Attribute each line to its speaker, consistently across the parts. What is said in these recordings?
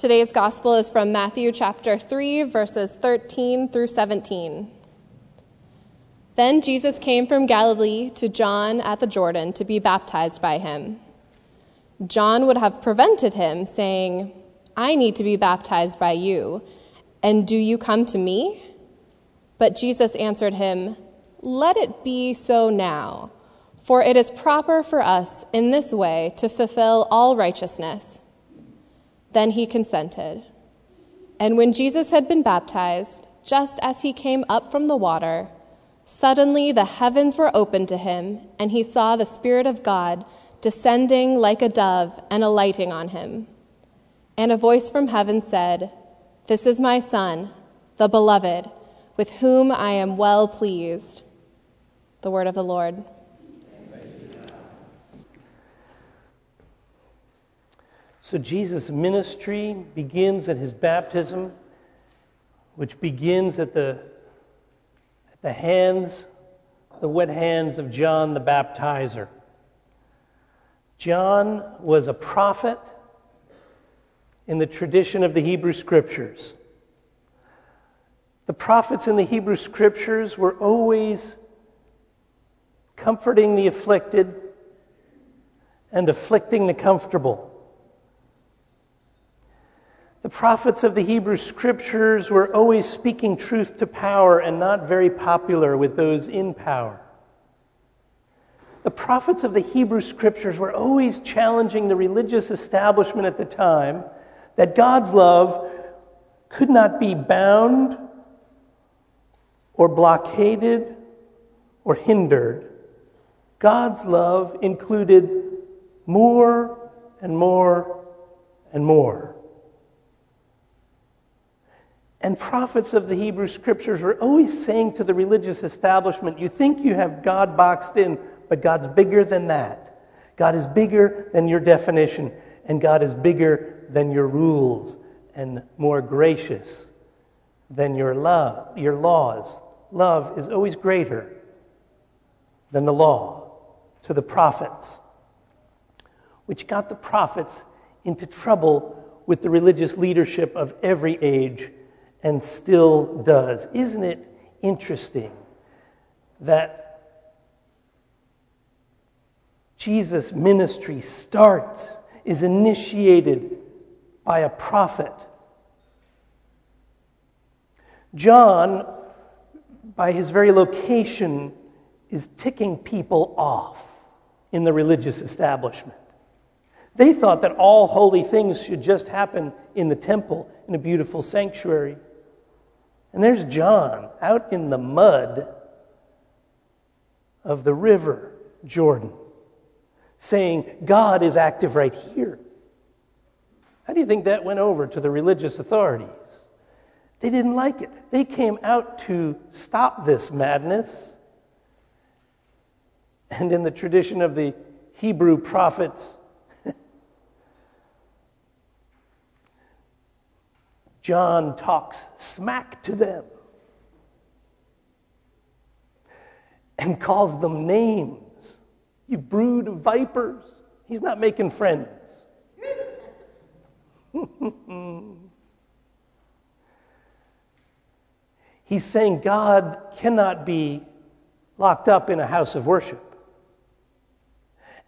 Speaker 1: Today's gospel is from Matthew chapter 3, verses 13 through 17. Then Jesus came from Galilee to John at the Jordan to be baptized by him. John would have prevented him, saying, I need to be baptized by you, and do you come to me? But Jesus answered him, Let it be so now, for it is proper for us in this way to fulfill all righteousness. Then he consented. And when Jesus had been baptized, just as he came up from the water, suddenly the heavens were opened to him, and he saw the Spirit of God descending like a dove and alighting on him. And a voice from heaven said, This is my Son, the Beloved, with whom I am well pleased. The word of the Lord.
Speaker 2: So Jesus' ministry begins at his baptism, which begins at the, at the hands, the wet hands of John the baptizer. John was a prophet in the tradition of the Hebrew Scriptures. The prophets in the Hebrew Scriptures were always comforting the afflicted and afflicting the comfortable. The prophets of the Hebrew scriptures were always speaking truth to power and not very popular with those in power. The prophets of the Hebrew scriptures were always challenging the religious establishment at the time that God's love could not be bound or blockaded or hindered. God's love included more and more and more. And prophets of the Hebrew scriptures were always saying to the religious establishment, You think you have God boxed in, but God's bigger than that. God is bigger than your definition, and God is bigger than your rules, and more gracious than your love, your laws. Love is always greater than the law to the prophets, which got the prophets into trouble with the religious leadership of every age and still does. Isn't it interesting that Jesus' ministry starts, is initiated by a prophet? John, by his very location, is ticking people off in the religious establishment. They thought that all holy things should just happen in the temple, in a beautiful sanctuary. And there's John out in the mud of the river Jordan saying, God is active right here. How do you think that went over to the religious authorities? They didn't like it. They came out to stop this madness. And in the tradition of the Hebrew prophets, John talks smack to them and calls them names. You brood of vipers. He's not making friends. He's saying God cannot be locked up in a house of worship.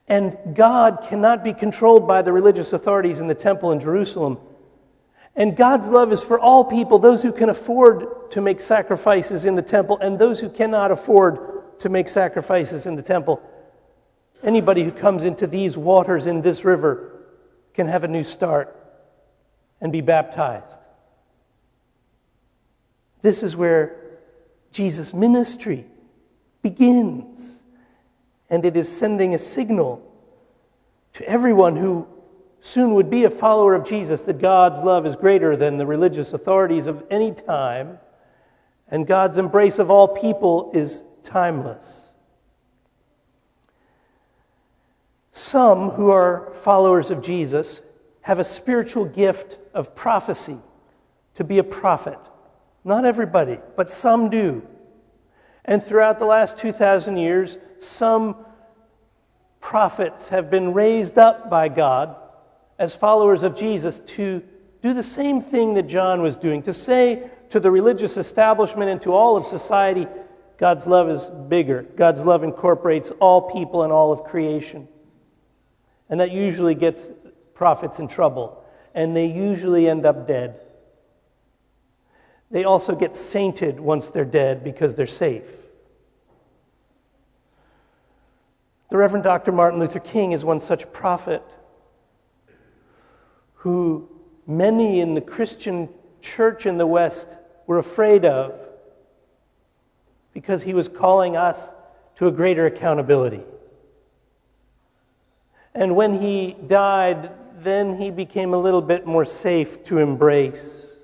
Speaker 2: And God cannot be controlled by the religious authorities in the temple in Jerusalem and God's love is for all people, those who can afford to make sacrifices in the temple and those who cannot afford to make sacrifices in the temple. Anybody who comes into these waters in this river can have a new start and be baptized. This is where Jesus' ministry begins. And it is sending a signal to everyone who soon would be a follower of Jesus that God's love is greater than the religious authorities of any time, and God's embrace of all people is timeless. Some who are followers of Jesus have a spiritual gift of prophecy to be a prophet. Not everybody, but some do. And throughout the last 2,000 years, some prophets have been raised up by God as followers of Jesus to do the same thing that John was doing to say to the religious establishment and to all of society, God's love is bigger. God's love incorporates all people and all of creation. And that usually gets prophets in trouble, and they usually end up dead. They also get sainted once they're dead because they're safe. The Reverend Dr. Martin Luther King is one such prophet who many in the Christian church in the West were afraid of because he was calling us to a greater accountability. And when he died, then he became a little bit more safe to embrace.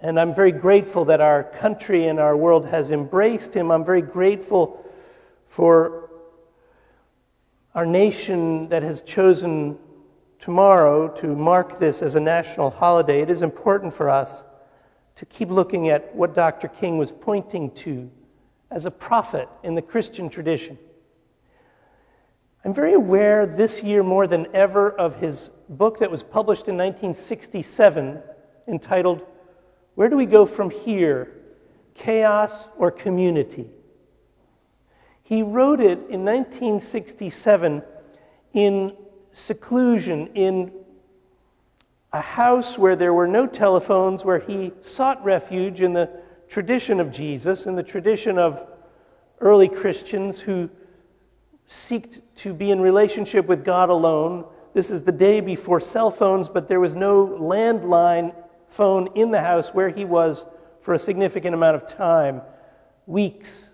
Speaker 2: And I'm very grateful that our country and our world has embraced him. I'm very grateful for our nation that has chosen tomorrow to mark this as a national holiday. It is important for us to keep looking at what Dr. King was pointing to as a prophet in the Christian tradition. I'm very aware this year more than ever of his book that was published in 1967 entitled, Where Do We Go From Here? Chaos or Community? He wrote it in 1967 in seclusion, in a house where there were no telephones, where he sought refuge in the tradition of Jesus, in the tradition of early Christians who seeked to be in relationship with God alone. This is the day before cell phones, but there was no landline phone in the house where he was for a significant amount of time weeks,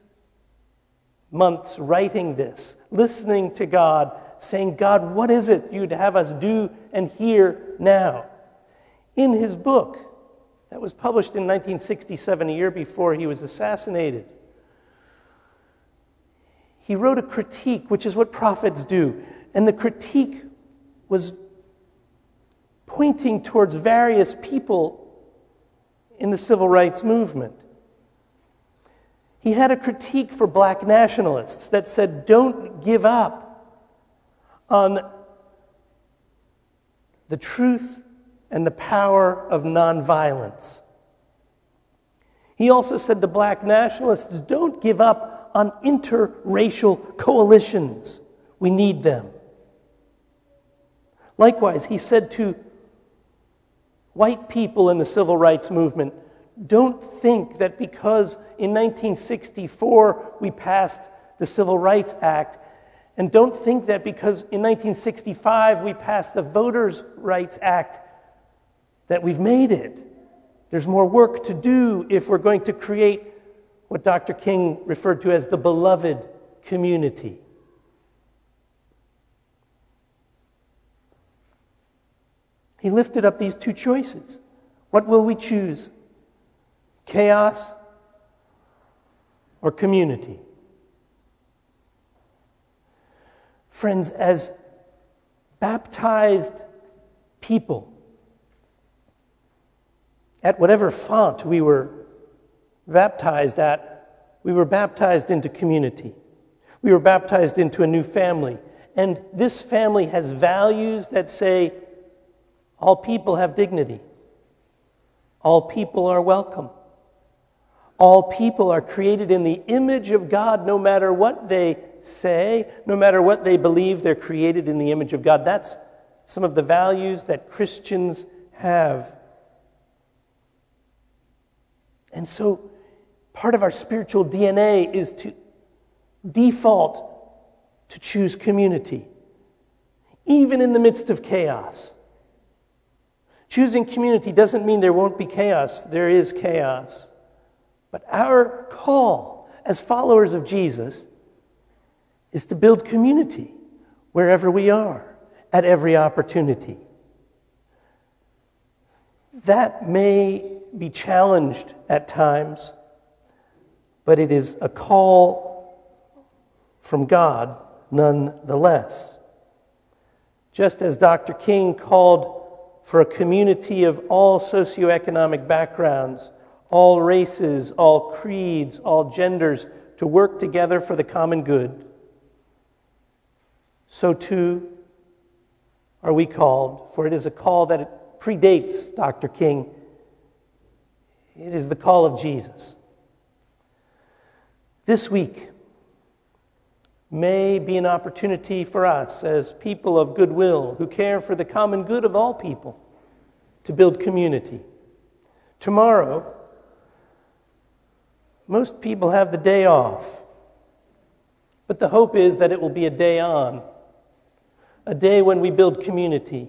Speaker 2: months writing this, listening to God, saying, God, what is it you'd have us do and hear now? In his book that was published in 1967, a year before he was assassinated, he wrote a critique, which is what prophets do. And the critique was pointing towards various people in the civil rights movement. He had a critique for black nationalists that said, don't give up on the truth and the power of nonviolence. He also said to black nationalists, don't give up on interracial coalitions. We need them. Likewise, he said to white people in the civil rights movement don't think that because in 1964 we passed the Civil Rights Act, and don't think that because in 1965 we passed the Voters' Rights Act, that we've made it. There's more work to do if we're going to create what Dr. King referred to as the beloved community. He lifted up these two choices. What will we choose? Chaos or community? Friends, as baptized people, at whatever font we were baptized at, we were baptized into community. We were baptized into a new family. And this family has values that say all people have dignity, all people are welcome. All people are created in the image of God, no matter what they say, no matter what they believe, they're created in the image of God. That's some of the values that Christians have. And so part of our spiritual DNA is to default to choose community, even in the midst of chaos. Choosing community doesn't mean there won't be chaos, there is chaos. But our call as followers of Jesus is to build community wherever we are, at every opportunity. That may be challenged at times but it is a call from God nonetheless. Just as Dr. King called for a community of all socioeconomic backgrounds, all races, all creeds, all genders to work together for the common good, so too are we called, for it is a call that predates Dr. King. It is the call of Jesus. This week may be an opportunity for us as people of goodwill who care for the common good of all people to build community. Tomorrow, most people have the day off, but the hope is that it will be a day on, a day when we build community,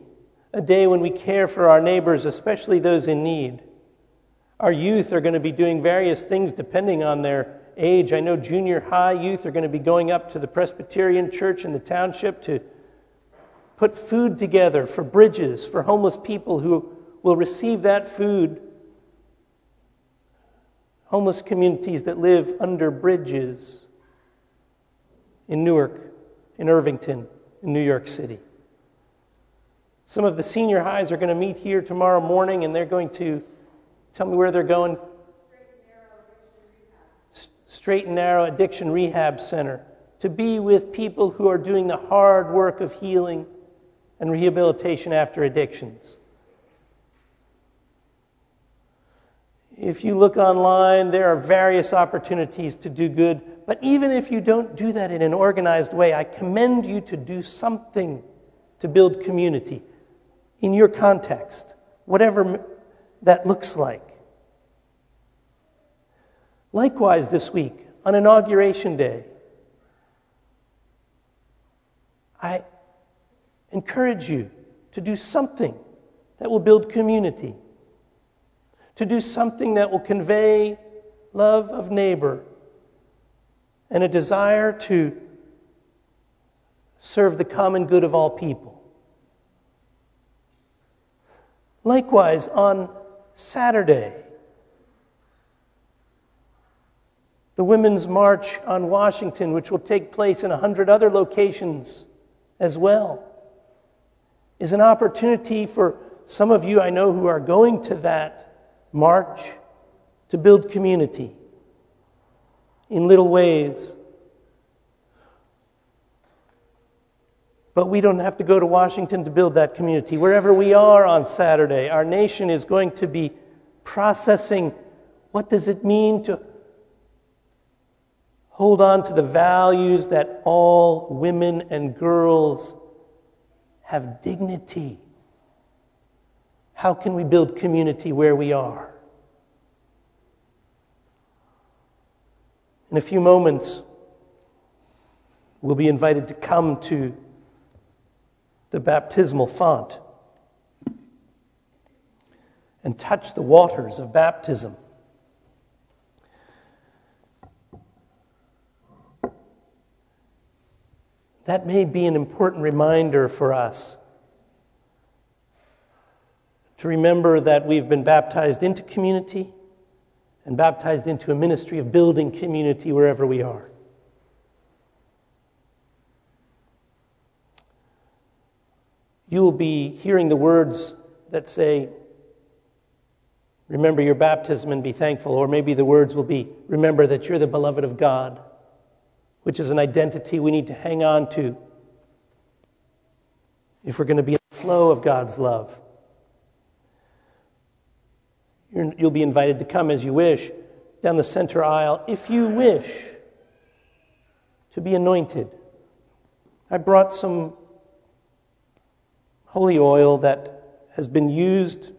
Speaker 2: a day when we care for our neighbors, especially those in need. Our youth are going to be doing various things depending on their age. I know junior high youth are going to be going up to the Presbyterian church in the township to put food together for bridges, for homeless people who will receive that food homeless communities that live under bridges in Newark, in Irvington, in New York City. Some of the senior highs are going to meet here tomorrow morning and they're going to tell me where they're going. Straight and Narrow Addiction Rehab Center to be with people who are doing the hard work of healing and rehabilitation after addictions. If you look online, there are various opportunities to do good. But even if you don't do that in an organized way, I commend you to do something to build community in your context, whatever that looks like. Likewise, this week, on Inauguration Day, I encourage you to do something that will build community to do something that will convey love of neighbor and a desire to serve the common good of all people. Likewise, on Saturday, the Women's March on Washington, which will take place in a hundred other locations as well, is an opportunity for some of you I know who are going to that march to build community in little ways. But we don't have to go to Washington to build that community. Wherever we are on Saturday, our nation is going to be processing what does it mean to hold on to the values that all women and girls have dignity how can we build community where we are? In a few moments, we'll be invited to come to the baptismal font and touch the waters of baptism. That may be an important reminder for us to remember that we've been baptized into community and baptized into a ministry of building community wherever we are. You will be hearing the words that say, Remember your baptism and be thankful. Or maybe the words will be, Remember that you're the beloved of God, which is an identity we need to hang on to if we're going to be in the flow of God's love you will be invited to come as you wish down the center aisle if you wish to be anointed. I brought some holy oil that has been used.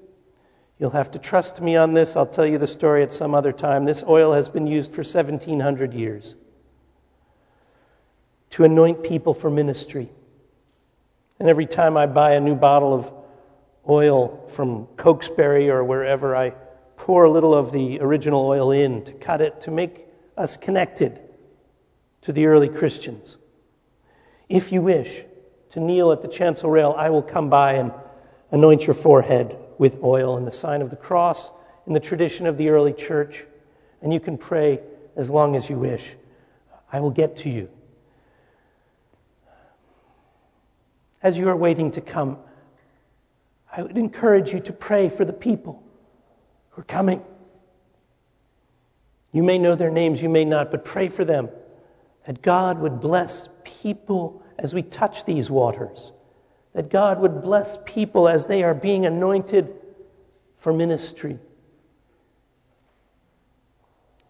Speaker 2: You'll have to trust me on this. I'll tell you the story at some other time. This oil has been used for 1700 years to anoint people for ministry. And every time I buy a new bottle of oil from Cokesbury or wherever, I pour a little of the original oil in to cut it to make us connected to the early Christians. If you wish to kneel at the chancel rail, I will come by and anoint your forehead with oil in the sign of the cross in the tradition of the early church, and you can pray as long as you wish. I will get to you. As you are waiting to come, I would encourage you to pray for the people who are coming. You may know their names, you may not, but pray for them that God would bless people as we touch these waters, that God would bless people as they are being anointed for ministry.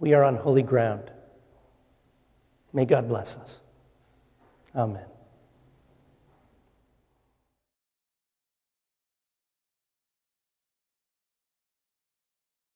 Speaker 2: We are on holy ground. May God bless us. Amen.